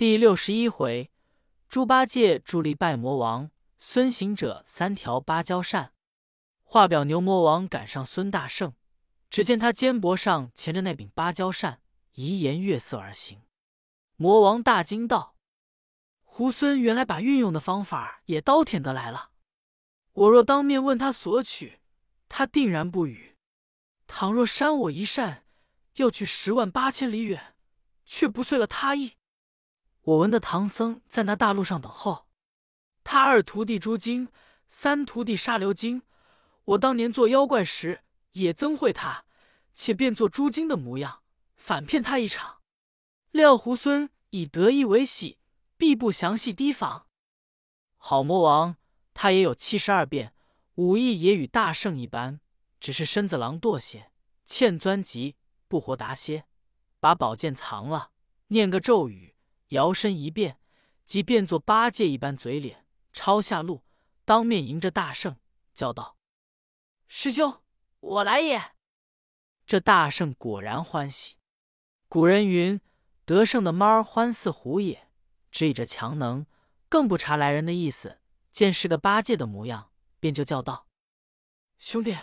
第六十一回，猪八戒助力拜魔王，孙行者三条芭蕉扇。话表牛魔王赶上孙大圣，只见他肩膊上钳着那柄芭蕉扇，移颜悦色而行。魔王大惊道：“猢狲原来把运用的方法也刀舔得来了。我若当面问他索取，他定然不语；倘若扇我一扇，要去十万八千里远，却不遂了他意。”我闻得唐僧在那大路上等候，他二徒弟朱精，三徒弟沙流精。我当年做妖怪时也曾会他，且变作猪精的模样，反骗他一场。料猢狲以得意为喜，必不详细提防。好魔王，他也有七十二变，武艺也与大圣一般，只是身子狼惰些，欠钻急，不活达些。把宝剑藏了，念个咒语。摇身一变，即变作八戒一般嘴脸，抄下路，当面迎着大圣，叫道：“师兄，我来也！”这大圣果然欢喜。古人云：“得胜的猫欢似虎也。”只以这强能，更不查来人的意思，见是个八戒的模样，便就叫道：“兄弟，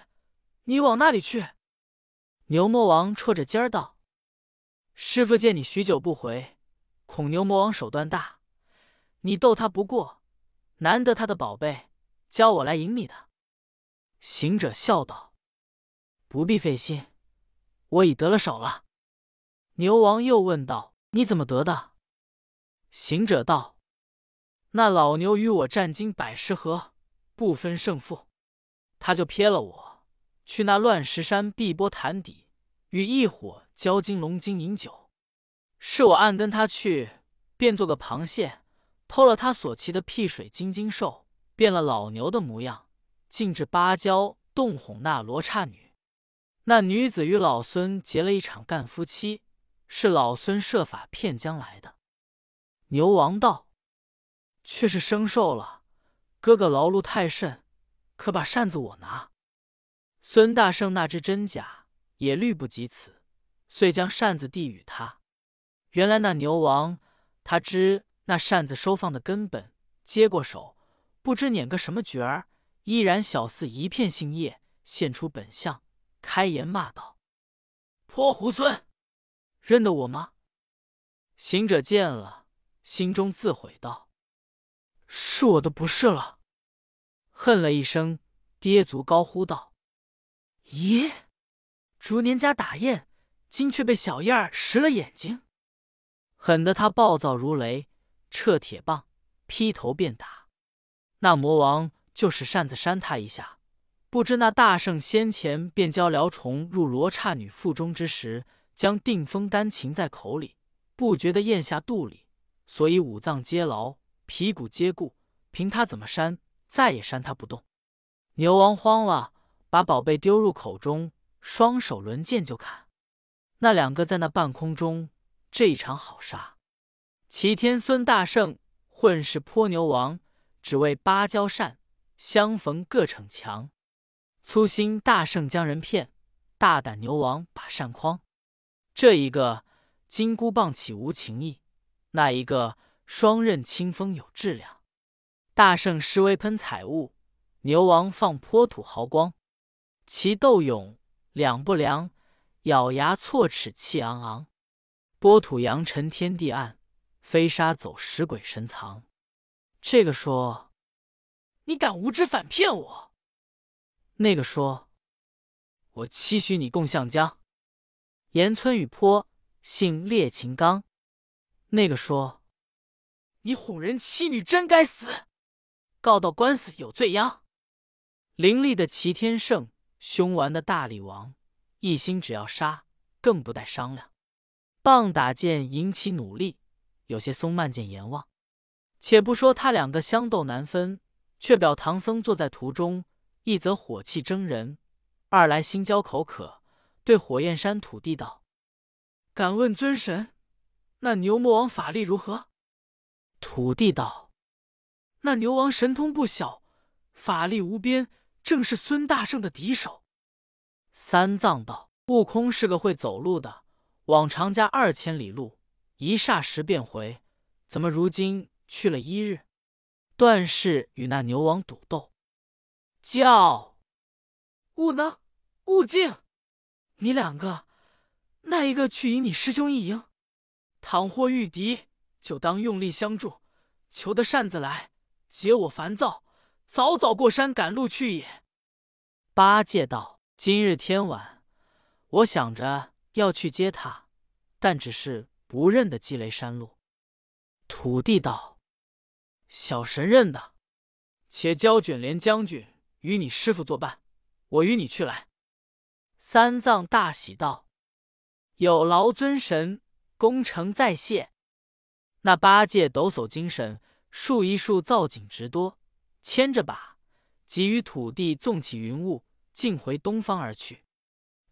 你往那里去？”牛魔王戳着尖儿道：“师傅见你许久不回。”孔牛魔王手段大，你斗他不过，难得他的宝贝，教我来赢你的。行者笑道：“不必费心，我已得了手了。”牛王又问道：“你怎么得的？”行者道：“那老牛与我战经百十合，不分胜负，他就撇了我，去那乱石山碧波潭底，与一伙蛟精龙精饮酒。”是我暗跟他去，变做个螃蟹，偷了他所骑的辟水金睛兽，变了老牛的模样，径至芭蕉洞哄那罗刹女。那女子与老孙结了一场干夫妻，是老孙设法骗将来的。牛王道：“却是生寿了，哥哥劳碌太甚，可把扇子我拿。”孙大圣那知真假，也虑不及此，遂将扇子递与他。原来那牛王，他知那扇子收放的根本，接过手，不知捻个什么角儿，依然小似一片杏叶，现出本相，开言骂道：“泼猢狲，认得我吗？”行者见了，心中自悔道：“是我的不是了。”恨了一声，跌足高呼道：“咦，逐年家打雁，今却被小燕儿食了眼睛。”狠得他暴躁如雷，撤铁棒，劈头便打。那魔王就使扇子扇他一下，不知那大圣先前便教辽虫入罗刹女腹中之时，将定风丹噙在口里，不觉得咽下肚里，所以五脏皆劳，皮骨皆固，凭他怎么扇，再也扇他不动。牛王慌了，把宝贝丢入口中，双手抡剑就砍。那两个在那半空中。这一场好杀！齐天孙大圣混世泼牛王，只为芭蕉扇，相逢各逞强。粗心大圣将人骗，大胆牛王把扇诓。这一个金箍棒起无情意，那一个双刃清风有质量。大圣施威喷彩雾，牛王放泼土豪光。其斗勇两不良，咬牙错齿气昂昂。波土扬尘天地暗，飞沙走石鬼神藏。这个说：“你敢无知反骗我？”那个说：“我期许你共向江。”严村与坡姓烈秦刚。那个说：“你哄人妻女，真该死！告到官司有罪殃。”凌厉的齐天圣，凶顽的大力王，一心只要杀，更不带商量。棒打剑引起努力，有些松慢见阎王。且不说他两个相斗难分，却表唐僧坐在途中，一则火气蒸人，二来心焦口渴，对火焰山土地道：“敢问尊神，那牛魔王法力如何？”土地道：“那牛王神通不小，法力无边，正是孙大圣的敌手。”三藏道：“悟空是个会走路的。”往常家二千里路，一霎时便回。怎么如今去了一日，段氏与那牛王赌斗，叫悟能，悟净！你两个，那一个去引你师兄一营？倘或遇敌，就当用力相助，求得扇子来解我烦躁，早早过山赶路去也。八戒道：“今日天晚，我想着要去接他，但只是不认得积雷山路。”土地道：“小神认得，且交卷帘将军与你师傅作伴，我与你去来。”三藏大喜道：“有劳尊神，功成再谢。”那八戒抖擞精神，数一数造景直多，牵着把，即与土地纵起云雾，径回东方而去。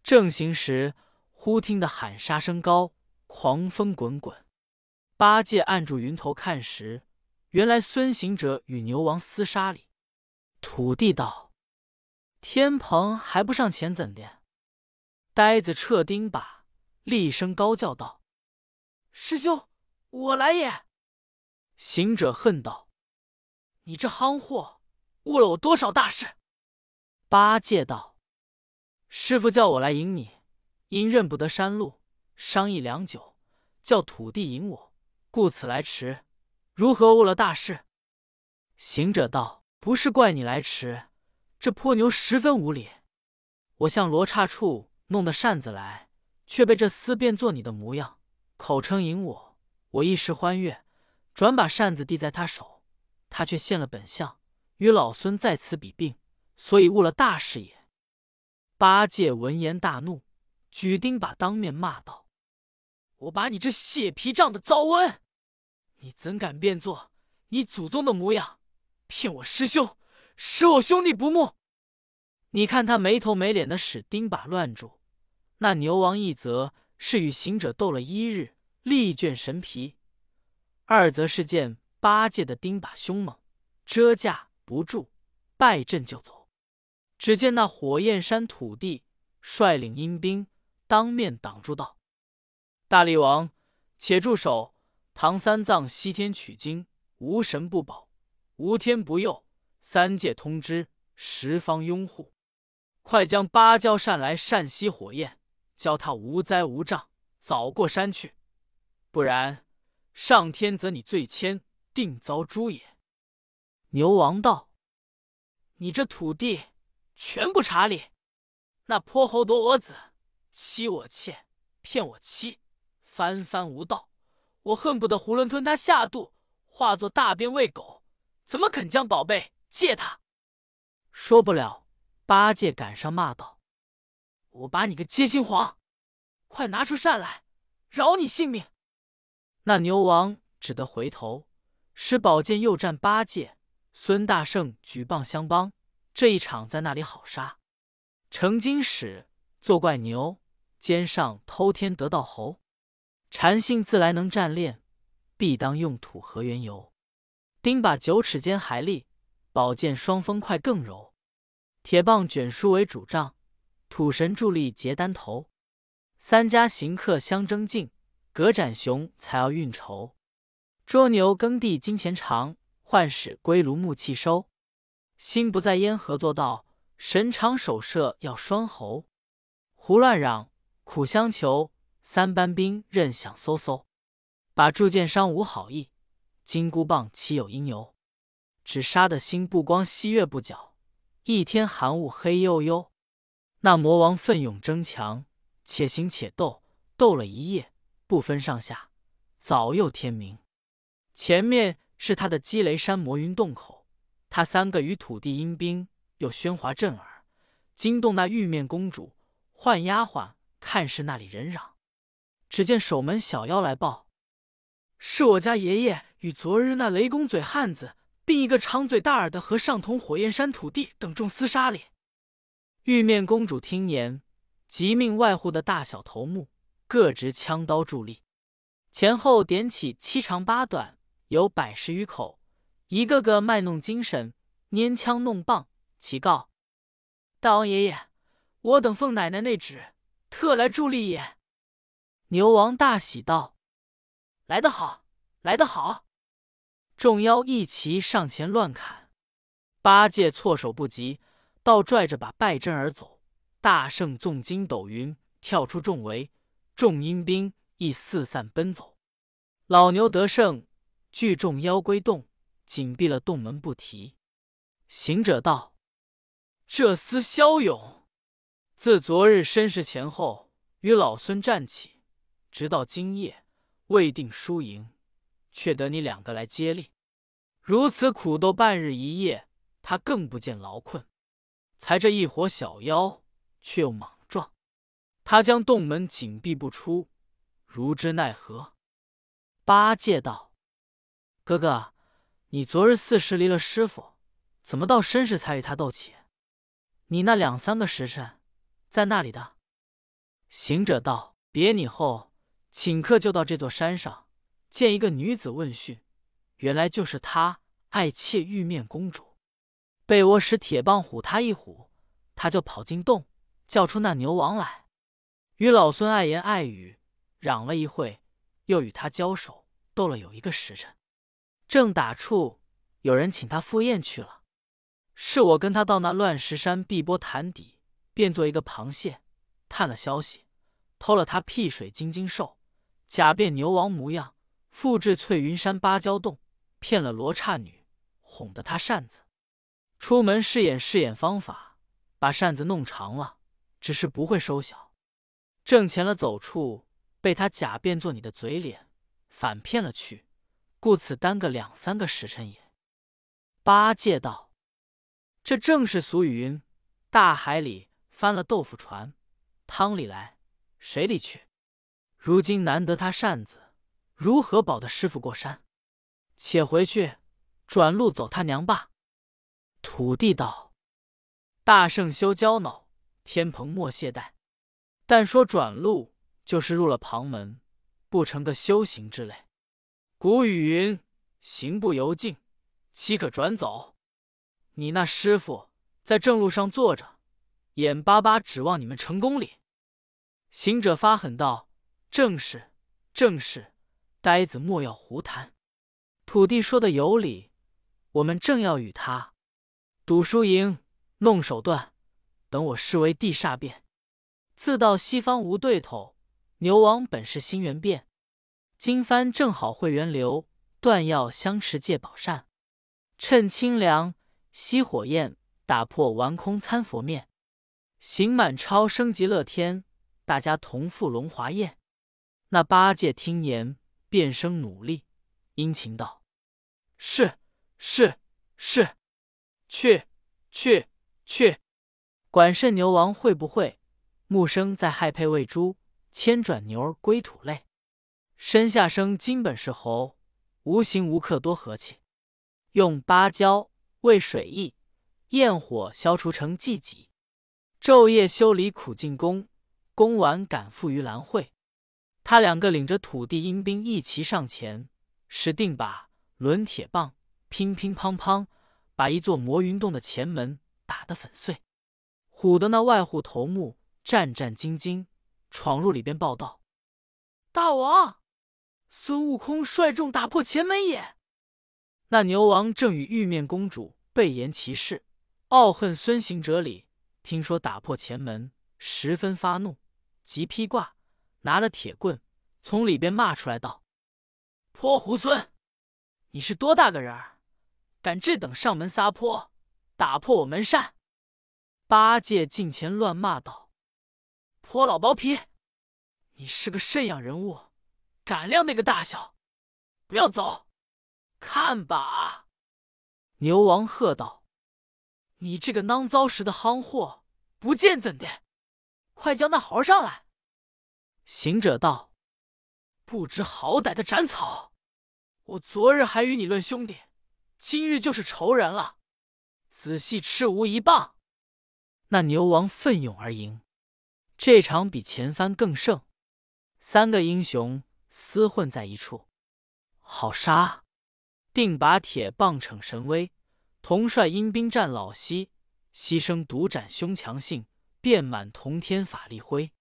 正行时，忽听得喊杀声高，狂风滚滚。八戒按住云头看时，原来孙行者与牛王厮杀里。土地道：“天蓬还不上前怎的？”呆子撤钉耙，厉声高叫道：“师兄，我来也！”行者恨道：“你这夯货，误了我多少大事！”八戒道：“师傅叫我来迎你，因认不得山路，商议良久，叫土地引我。”故此来迟，如何误了大事？行者道：“不是怪你来迟，这泼牛十分无礼。我向罗刹处弄的扇子来，却被这厮变作你的模样，口称引我。我一时欢悦，转把扇子递在他手，他却现了本相，与老孙在此比并，所以误了大事也。”八戒闻言大怒，举钉耙当面骂道：“我把你这血皮胀的糟瘟！”你怎敢变作你祖宗的模样，骗我师兄，使我兄弟不睦？你看他没头没脸的使钉耙乱住，那牛王一则是与行者斗了一日，力倦神疲；二则是见八戒的钉耙凶猛，遮架不住，败阵就走。只见那火焰山土地率领阴兵，当面挡住道：“大力王，且住手！”唐三藏西天取经，无神不保，无天不佑，三界通知，十方拥护。快将芭蕉扇来扇熄火焰，教他无灾无障，早过山去。不然，上天责你罪愆，定遭诛也。牛王道：“你这土地全不查理，那泼猴夺我子，欺我妾，骗我妻，翻番无道。”我恨不得囫囵吞他下肚，化作大便喂狗，怎么肯将宝贝借他？说不了，八戒赶上骂道：“我把你个接心黄，快拿出扇来，饶你性命！”那牛王只得回头，使宝剑又战八戒。孙大圣举棒相帮，这一场在那里好杀。成金使作怪牛，肩上偷天得道猴。禅性自来能战炼，必当用土和原油。钉把九尺尖还利，宝剑双锋快更柔。铁棒卷书为主杖，土神助力结丹头。三家行客相争竞，隔斩熊才要运筹。捉牛耕地金钱长，换使归炉木器收。心不在焉何做道，神常守舍要双喉。胡乱嚷，苦相求。三班兵任响嗖嗖，把铸剑伤无好意。金箍棒岂有因由？只杀得心不光，西月不皎。一天寒雾黑悠悠。那魔王奋勇争强，且行且斗，斗了一夜，不分上下。早又天明。前面是他的积雷山魔云洞口，他三个与土地阴兵又喧哗震耳，惊动那玉面公主，唤丫鬟看是那里人嚷。只见守门小妖来报：“是我家爷爷与昨日那雷公嘴汉子，并一个长嘴大耳的和尚同火焰山土地等众厮杀哩。”玉面公主听言，即命外户的大小头目各执枪刀助力，前后点起七长八短，有百十余口，一个个卖弄精神，拈枪弄棒，齐告：“大王爷爷，我等奉奶奶内旨，特来助力也。”牛王大喜道：“来得好，来得好！众妖一齐上前乱砍，八戒措手不及，倒拽着把败阵而走。大圣纵筋斗云，跳出重围，众阴兵亦四散奔走。老牛得胜，聚众妖归洞，紧闭了洞门不提。行者道：“这厮骁勇，自昨日申时前后与老孙战起，直到今夜未定输赢，却得你两个来接力。如此苦斗半日一夜，他更不见劳困。才这一伙小妖。”却又莽撞，他将洞门紧闭不出，如之奈何？八戒道：“哥哥，你昨日巳时离了师傅，怎么到申时才与他斗起？你那两三个时辰在那里的？”行者道：“别你后，顷刻就到这座山上，见一个女子问讯，原来就是他爱妾玉面公主。被我使铁棒唬他一唬，他就跑进洞。”叫出那牛王来，与老孙爱言爱语，嚷了一会，又与他交手，斗了有一个时辰。正打处，有人请他赴宴去了。是我跟他到那乱石山碧波潭底，变做一个螃蟹，探了消息，偷了他辟水金睛兽，假变牛王模样，复制翠云山芭蕉洞，骗了罗刹女，哄得他扇子。出门试演试演方法，把扇子弄长了。只是不会收小，挣钱了走处，被他假变作你的嘴脸，反骗了去，故此耽搁两三个时辰也。八戒道：“这正是俗语云：大海里翻了豆腐船，汤里来，水里去。如今难得他扇子，如何保得师傅过山？且回去，转路走他娘罢。”土地道：“大圣休焦恼。”天蓬莫懈怠，但说转路就是入了旁门，不成个修行之类。古语云：“行不由径，岂可转走？”你那师傅在正路上坐着，眼巴巴指望你们成功哩。行者发狠道：“正是，正是，呆子莫要胡谈。土地说的有理，我们正要与他赌输赢，弄手段。”等我视为地煞变，自到西方无对头。牛王本是心猿变，金幡正好会源流，断药相持借宝扇，趁清凉吸火焰，打破顽空参佛面。行满超升极乐天，大家同赴龙华宴。那八戒听言，变声努力，殷勤道：“是是是，去去去。”管甚牛王会不会？木生在害配喂猪，千转牛儿归土类。身下生金本是猴，无形无刻多和气。用芭蕉喂水意，焰火消除成寂己。昼夜修理苦尽功，功完赶赴于兰会。他两个领着土地阴兵一齐上前，使定把抡铁棒，乒乒乓乓，把一座魔云洞的前门打得粉碎。唬得那外户头目战战兢兢，闯入里边报道：“大王，孙悟空率众打破前门也。”那牛王正与玉面公主背言其事，傲恨孙行者里，听说打破前门，十分发怒，急披挂，拿了铁棍，从里边骂出来道：“泼猢狲，你是多大个人儿，敢这等上门撒泼，打破我门扇！”八戒近前乱骂道：“泼老包皮，你是个甚样人物？胆量那个大小！不要走，看吧！”牛王喝道：“你这个孬糟时的夯货，不见怎的？快叫那猴上来！”行者道：“不知好歹的斩草！我昨日还与你论兄弟，今日就是仇人了。仔细吃无一棒！”那牛王奋勇而迎，这场比前番更胜。三个英雄厮混在一处，好杀！定把铁棒逞神威，同率阴兵战老西，牺牲独斩凶强性，遍满同天法力辉。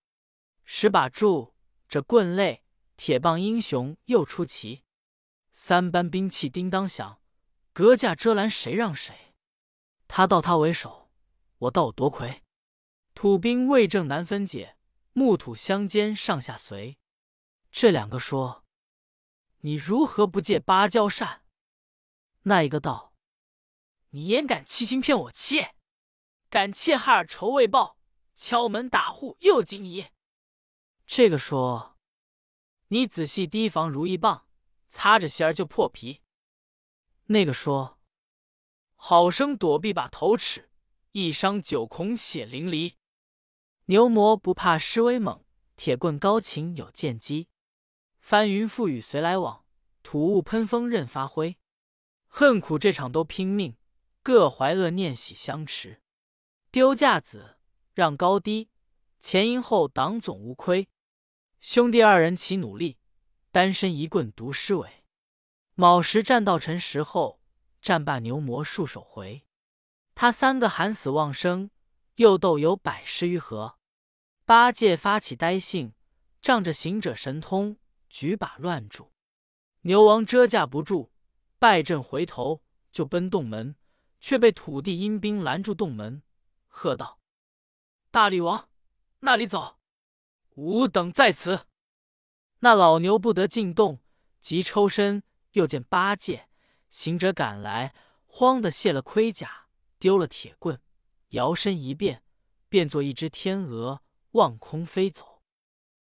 十把柱，这棍类铁棒英雄又出奇。三班兵器叮当响，隔架遮拦，谁让谁？他道他为首，我道我夺魁。土兵魏正难分解，木土相间上下随。这两个说：“你如何不借芭蕉扇？”那一个道：“你焉敢欺心骗我妾？敢窃害儿仇未报，敲门打户又惊疑。”这个说：“你仔细提防如意棒，擦着鞋儿就破皮。”那个说：“好生躲避把头齿，一伤九孔血淋漓。”牛魔不怕施威猛，铁棍高擎有剑机。翻云覆雨随来往，土雾喷风任发挥。恨苦这场都拼命，各怀恶念喜相持。丢架子让高低，前迎后挡总无亏。兄弟二人齐努力，单身一棍独施尾。卯时战到辰时后，战罢牛魔数手回。他三个喊死忘生，又斗有百十余合。八戒发起呆性，仗着行者神通。举把乱住，牛王遮架不住，败阵回头就奔洞门，却被土地阴兵拦住洞门，喝道：“大力王，那里走？吾等在此。”那老牛不得进洞，急抽身，又见八戒、行者赶来，慌的卸了盔甲，丢了铁棍，摇身一变，变作一只天鹅，望空飞走。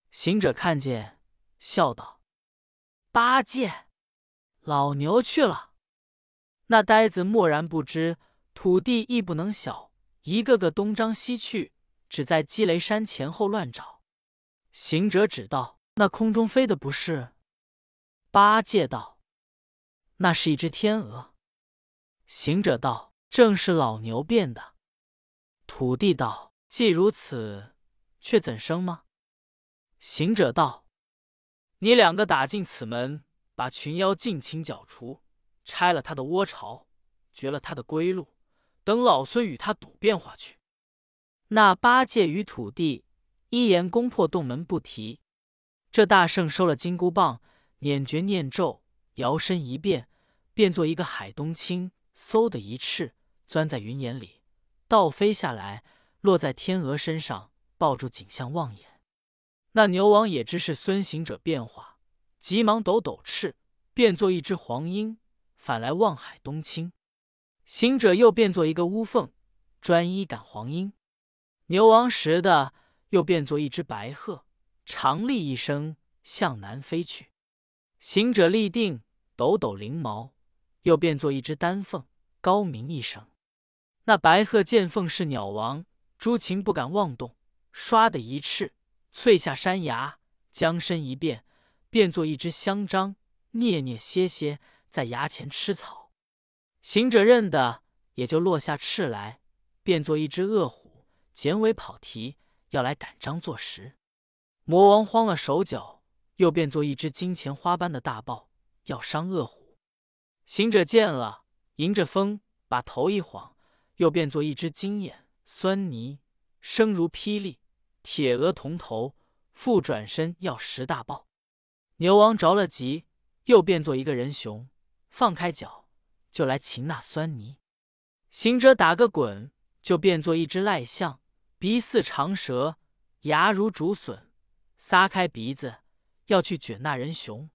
行者看见。笑道：“八戒，老牛去了。”那呆子默然不知，土地亦不能小，一个个东张西去，只在积雷山前后乱找。行者指道：“那空中飞的不是？”八戒道：“那是一只天鹅。”行者道：“正是老牛变的。”土地道：“既如此，却怎生吗？”行者道。你两个打进此门，把群妖尽情剿除，拆了他的窝巢，绝了他的归路，等老孙与他赌变化去。那八戒与土地一言攻破洞门不提。这大圣收了金箍棒，捻诀念咒，摇身一变，变作一个海东青，嗖的一翅钻在云眼里，倒飞下来，落在天鹅身上，抱住景象望眼。那牛王也知是孙行者变化，急忙抖抖翅，变作一只黄莺，反来望海东青。行者又变作一个乌凤，专一赶黄莺。牛王识的，又变作一只白鹤，长立一声，向南飞去。行者立定，抖抖翎毛，又变作一只丹凤，高鸣一声。那白鹤见凤是鸟王，朱禽不敢妄动，唰的一翅。翠下山崖，将身一变，变作一只香樟，蹑蹑歇歇在崖前吃草。行者认得，也就落下翅来，变作一只恶虎，剪尾跑蹄，要来赶张作食。魔王慌了手脚，又变作一只金钱花般的大豹，要伤恶虎。行者见了，迎着风，把头一晃，又变作一只金眼酸泥，声如霹雳。铁额铜头，复转身要食大豹。牛王着了急，又变作一个人熊，放开脚就来擒那酸泥。行者打个滚，就变作一只癞象，鼻似长蛇，牙如竹笋，撒开鼻子要去卷那人熊。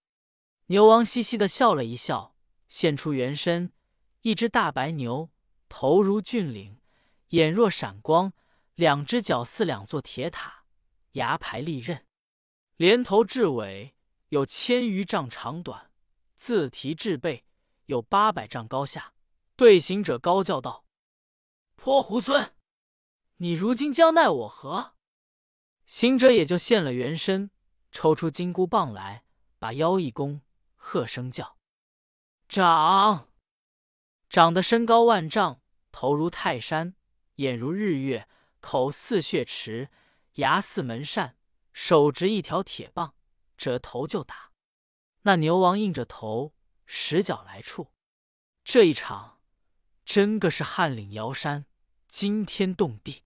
牛王嘻嘻的笑了一笑，现出原身，一只大白牛，头如峻岭，眼若闪光。两只脚似两座铁塔，牙排利刃，连头至尾有千余丈长短，自蹄至背有八百丈高下。对行者高叫道：“泼猢狲，你如今将奈我何？”行者也就现了原身，抽出金箍棒来，把腰一弓，喝声叫：“长！”长得身高万丈，头如泰山，眼如日月。口似血池，牙似门扇，手执一条铁棒，折头就打。那牛王硬着头，十脚来处。这一场，真个是撼岭摇山，惊天动地。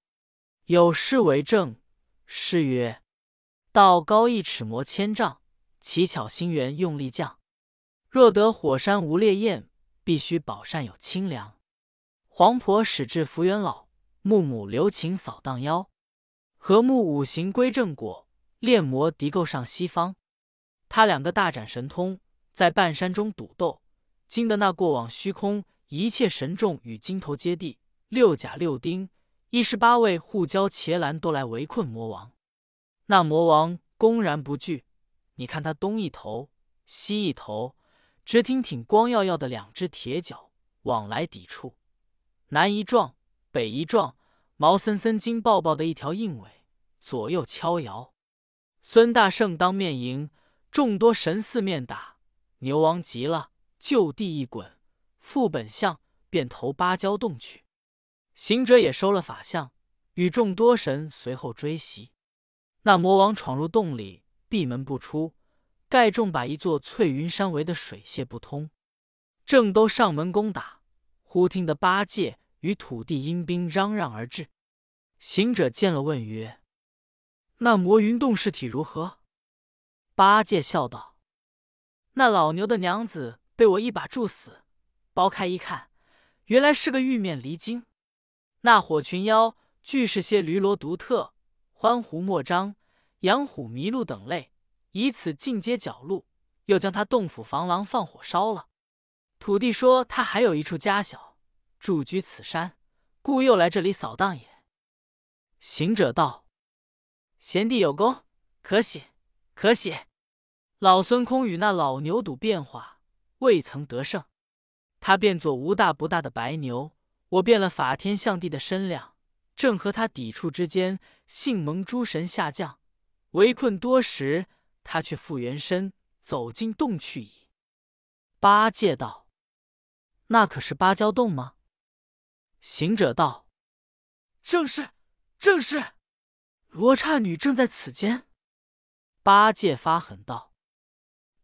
有诗为证：诗曰：“道高一尺，魔千丈；奇巧心猿用力降。若得火山无烈焰，必须宝扇有清凉。黄婆使至福元老，木木留情扫荡妖。和睦五行归正果，炼魔敌构上西方。他两个大展神通，在半山中赌斗，惊得那过往虚空一切神众与金头接地，六甲六丁一十八位护教伽蓝都来围困魔王。那魔王公然不惧，你看他东一头，西一头，直挺挺光耀耀的两只铁脚往来抵触，南一撞，北一撞，毛森森、金爆爆的一条硬尾，左右敲摇。孙大圣当面迎，众多神四面打，牛王急了，就地一滚，副本相便投芭蕉洞去。行者也收了法相，与众多神随后追袭。那魔王闯入洞里，闭门不出，盖众把一座翠云山围得水泄不通。正都上门攻打，忽听得八戒与土地阴兵嚷嚷而至。行者见了，问曰：“那魔云洞尸体如何？”八戒笑道：“那老牛的娘子被我一把铸死，剥开一看，原来是个玉面狸精。那火群妖俱是些驴罗独特。”欢狐莫张、养虎麋鹿等类，以此进阶角路，又将他洞府房廊放火烧了。土地说他还有一处家小，住居此山，故又来这里扫荡也。行者道：“贤弟有功，可喜可喜。老孙空与那老牛赌变化，未曾得胜，他变作无大不大的白牛，我变了法天象地的身量。”正和他抵触之间，幸蒙诸神下降，围困多时，他却复原身，走进洞去矣。八戒道：“那可是芭蕉洞吗？”行者道：“正是，正是。罗刹女正在此间。”八戒发狠道：“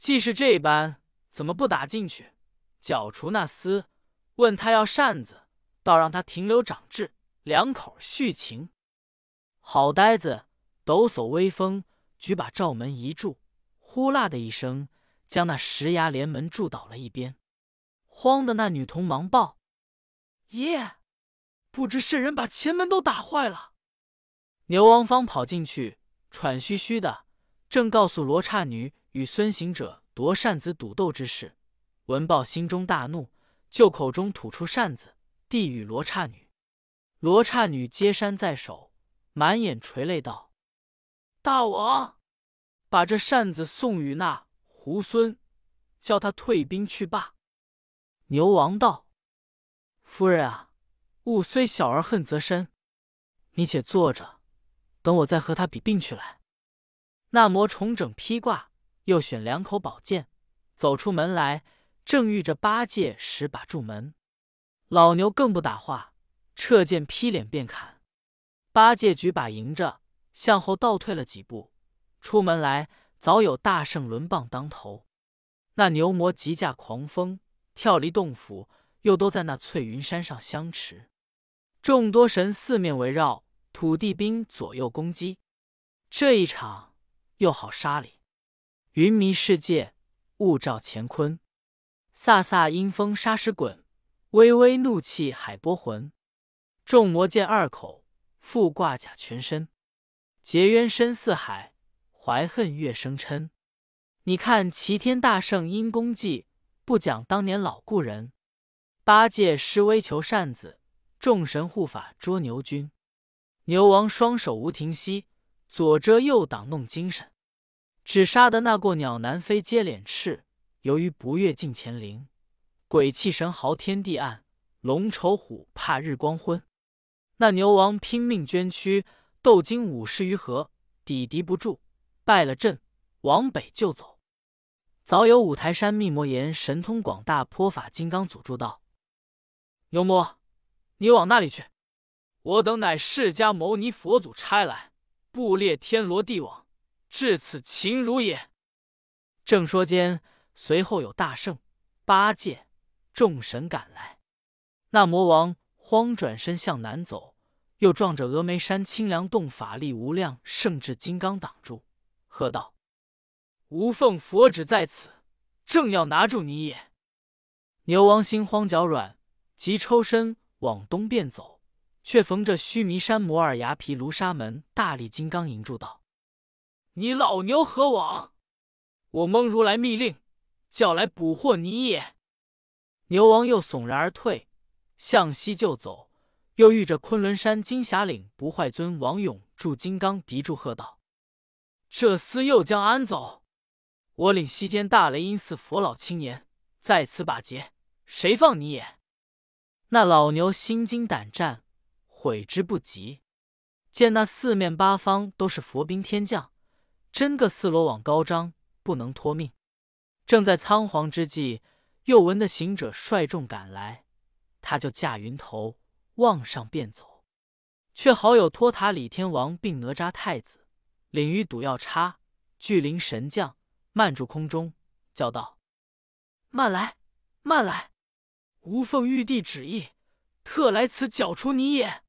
既是这般，怎么不打进去，剿除那厮？问他要扇子，倒让他停留长智。”两口续情，好呆子，抖擞威风，举把罩门一住，呼啦的一声，将那石崖连门柱倒了一边。慌的那女童忙报：“爷，不知是人把前门都打坏了。”牛王方跑进去，喘吁吁的，正告诉罗刹女与孙行者夺扇子赌斗之事。闻报心中大怒，就口中吐出扇子，递与罗刹女。罗刹女接扇在手，满眼垂泪道：“大王，把这扇子送与那猢狲，叫他退兵去罢。”牛王道：“夫人啊，物虽小而恨则深，你且坐着，等我再和他比病去来。”那魔重整披挂，又选两口宝剑，走出门来，正遇着八戒使把住门。老牛更不打话。撤剑劈脸便砍，八戒举把迎着，向后倒退了几步。出门来，早有大圣轮棒当头。那牛魔急驾狂风，跳离洞府，又都在那翠云山上相持。众多神四面围绕，土地兵左右攻击。这一场又好杀哩！云迷世界，雾罩乾坤。飒飒阴风沙石滚，微微怒气海波浑。众魔见二口，复挂甲全身，结冤深似海，怀恨月生嗔。你看齐天大圣因功绩，不讲当年老故人。八戒施威求扇子，众神护法捉牛君。牛王双手无停息，左遮右挡弄精神，只杀得那过鸟南飞接脸翅。由于不悦近前灵，鬼气神嚎天地暗，龙愁虎怕日光昏。那牛王拼命捐躯，斗经五十余合，抵敌不住，败了阵，往北就走。早有五台山密魔岩神通广大，泼法金刚阻住道：“牛魔，你往那里去？我等乃释迦牟尼佛祖差来，布列天罗地网，至此擒汝也。”正说间，随后有大圣、八戒、众神赶来。那魔王慌转身向南走。又撞着峨眉山清凉洞法力无量圣智金刚挡住，喝道：“无奉佛旨在此，正要拿住你也。”牛王心慌脚软，急抽身往东便走，却逢着须弥山摩尔崖毗卢沙门大力金刚迎住道：“你老牛何往？我蒙如来密令，叫来捕获你也。”牛王又悚然而退，向西就走，又遇着昆仑山金霞岭不坏尊王勇助金刚敌住，喝道：“这厮又将安走？我领西天大雷音寺佛老青年在此把劫，谁放你也？”那老牛心惊胆战，悔之不及。见那四面八方都是佛兵天将，真个四罗网高张，不能脱命。正在仓皇之际。又闻得行者率众赶来，他就驾云头往上便走，却好有托塔李天王并哪吒太子领于毒药叉、巨灵神将慢住空中，叫道：“慢来，慢来！吾奉玉帝旨意，特来此剿除你也。”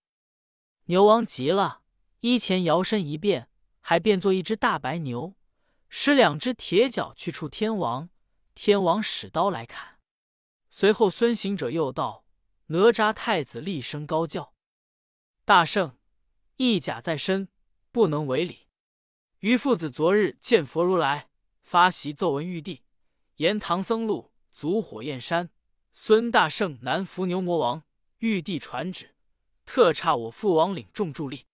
牛王急了，一前摇身一变，还变作一只大白牛，使两只铁脚去触天王。天王使刀来砍，随后孙行者又道：“哪吒太子厉声高叫：‘大圣，义甲在身，不能违礼。’于父子昨日见佛如来，发檄奏闻玉帝，言唐僧路阻火焰山，孙大圣难伏牛魔王。玉帝传旨，特差我父王领众助力。”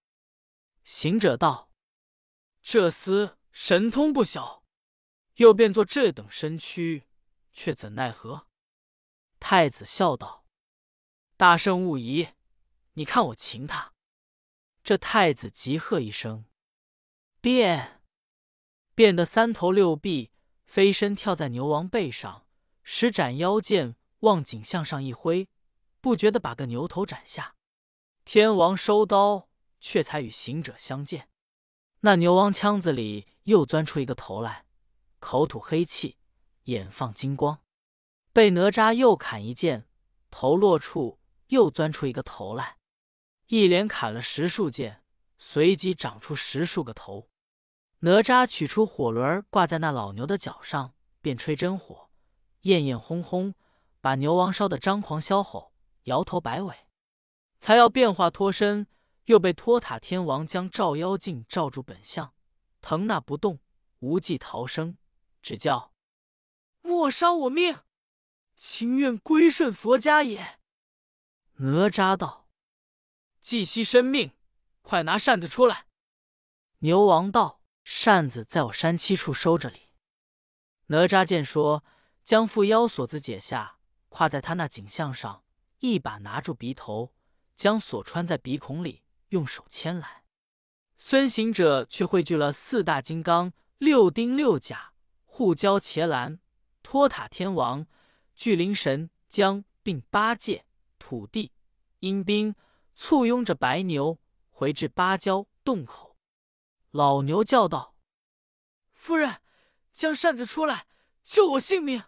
行者道：“这厮神通不小。”又变作这等身躯，却怎奈何？太子笑道：“大圣勿疑，你看我擒他。”这太子急喝一声：“变！”变得三头六臂，飞身跳在牛王背上，使斩腰剑望颈向上一挥，不觉得把个牛头斩下。天王收刀，却才与行者相见。那牛王腔子里又钻出一个头来。口吐黑气，眼放金光，被哪吒又砍一剑，头落处又钻出一个头来，一连砍了十数剑，随即长出十数个头。哪吒取出火轮挂在那老牛的脚上，便吹真火，焰焰轰轰，把牛王烧得张狂销吼，摇头摆尾，才要变化脱身，又被托塔天王将照妖镜罩住本相，腾那不动，无计逃生。只叫莫伤我命，情愿归顺佛家也。哪吒道：“既惜生命，快拿扇子出来。”牛王道：“扇子在我山七处收着哩。”哪吒见说，将缚腰锁子解下，挎在他那颈项上，一把拿住鼻头，将锁穿在鼻孔里，用手牵来。孙行者却汇聚了四大金刚、六丁六甲。护交伽蓝、托塔天王、巨灵神将并八戒、土地、阴兵簇拥着白牛回至芭蕉洞口。老牛叫道：“夫人，将扇子出来，救我性命！”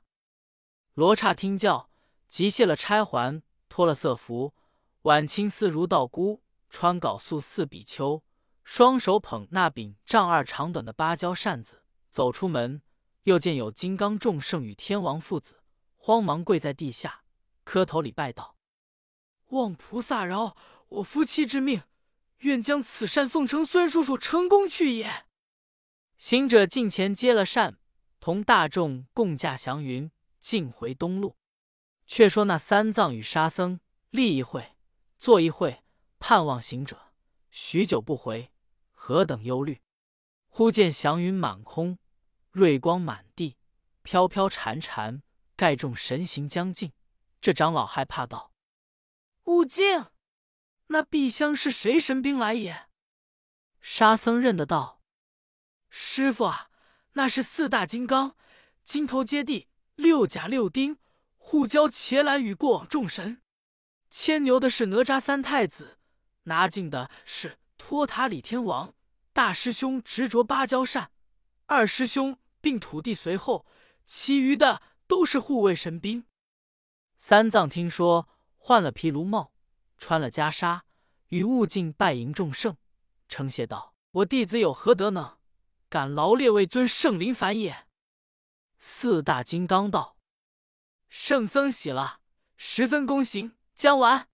罗刹听教，急卸了钗环，脱了色服，挽青丝如道姑，穿缟素似比丘，双手捧那柄丈二长短的芭蕉扇子，走出门。又见有金刚众圣与天王父子，慌忙跪在地下，磕头礼拜道：“望菩萨饶我夫妻之命，愿将此扇奉承孙叔叔成功去也。”行者近前接了扇，同大众共驾祥云，径回东路。却说那三藏与沙僧立一会，坐一会，盼望行者，许久不回，何等忧虑！忽见祥云满空。瑞光满地，飘飘潺潺，盖众神形将近。这长老害怕道：“悟净，那碧香是谁神兵来也？”沙僧认得道：“师傅啊，那是四大金刚，金头接地，六甲六丁，护交伽蓝与过往众神。牵牛的是哪吒三太子，拿镜的是托塔李天王。大师兄执着芭蕉扇。”二师兄并土地随后，其余的都是护卫神兵。三藏听说，换了毗卢帽，穿了袈裟，与悟净拜迎众圣，称谢道：“我弟子有何德能，敢劳列位尊圣临凡也？”四大金刚道：“圣僧喜了，十分恭行，将完。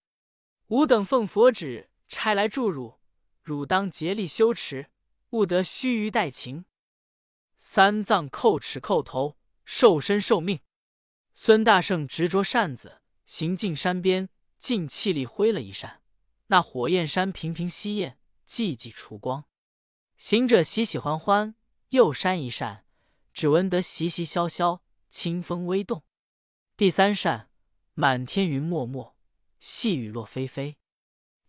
吾等奉佛旨差来助汝，汝当竭力修持，勿得须臾怠情。”三藏叩齿叩头，受身受命。孙大圣执着扇子，行进山边，尽气力挥了一扇，那火焰山频频吸焰，寂寂除光。行者喜喜欢欢，又扇一扇，只闻得习习萧萧，清风微动。第三扇，满天云漠漠，细雨落霏霏。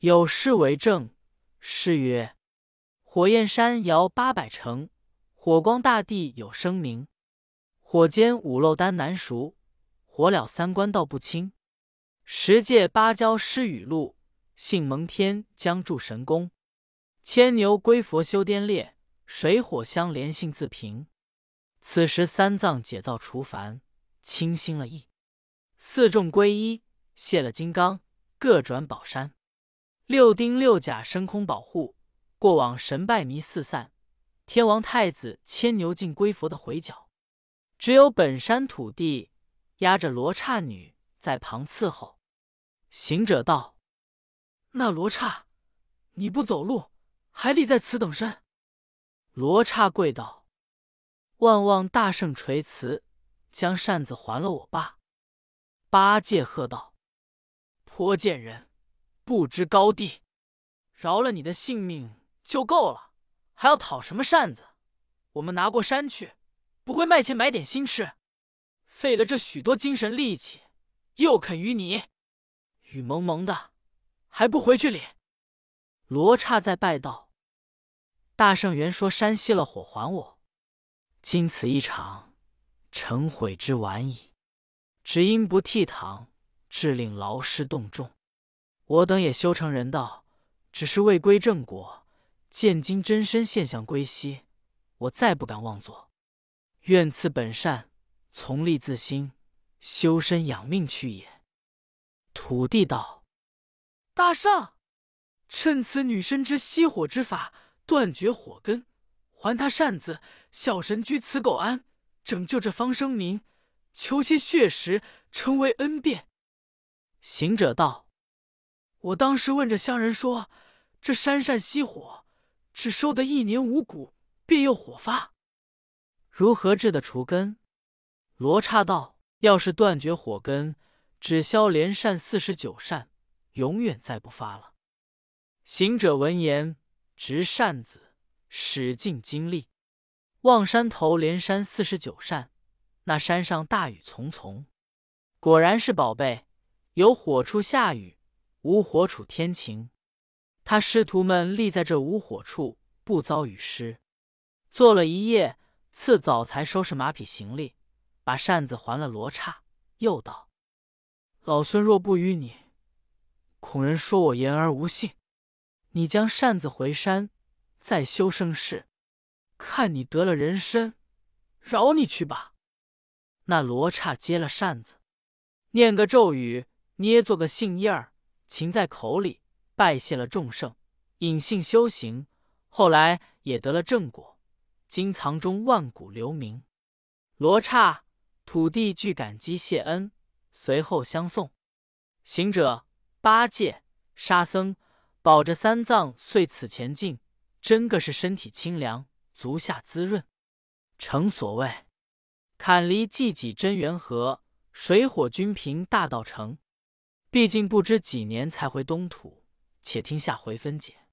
有诗为证：诗曰：“火焰山摇八百城，火光大地有声名。火煎五漏丹难熟，火燎三关道不清。十界芭蕉失雨露，性蒙天将助神功。”牵牛归佛修颠裂，水火相连性自平。此时三藏解造除烦，清心了意。四众归一，卸了金刚，各转宝山。六丁六甲升空保护，过往神拜迷四散。天王太子牵牛进归佛的回脚，只有本山土地压着罗刹女在旁伺候。行者道：“那罗刹，你不走路？”还立在此等身，罗刹跪道：“万望大圣垂慈，将扇子还了我罢。”八戒喝道：“颇贱人，不知高低，饶了你的性命就够了，还要讨什么扇子？我们拿过山去，不会卖钱买点心吃，费了这许多精神力气，又肯与你？雨蒙蒙的，还不回去领？”罗刹在拜道。大圣原说山熄了火还我，今此一场，成悔之晚矣。只因不倜傥，致令劳师动众。我等也修成人道，只是未归正果。见今真身现象归西，我再不敢妄作。愿赐本善，从立自心，修身养命去也。土地道：大圣，趁此女身之熄火之法。断绝火根，还他扇子。小神居此苟安，拯救这方生民，求些血食，成为恩便。行者道：“我当时问着乡人说，这山扇熄火，只收得一年五谷，便又火发，如何治得除根？”罗刹道：“要是断绝火根，只消连扇四十九扇，永远再不发了。”行者闻言。执扇子，使尽精力，望山头连扇四十九扇。那山上大雨淙淙，果然是宝贝。有火处下雨，无火处天晴。他师徒们立在这无火处，不遭雨湿。坐了一夜，次早才收拾马匹行李，把扇子还了罗刹。又道：“老孙若不与你，恐人说我言而无信。”你将扇子回山，再修生事，看你得了人身，饶你去吧。那罗刹接了扇子，念个咒语，捏做个杏叶儿，噙在口里，拜谢了众圣，隐性修行，后来也得了正果，今藏中万古留名。罗刹、土地俱感激谢恩，随后相送。行者、八戒、沙僧。保着三藏遂此前进，真个是身体清凉，足下滋润。诚所谓，坎离济济真缘和，水火均平大道成。毕竟不知几年才回东土，且听下回分解。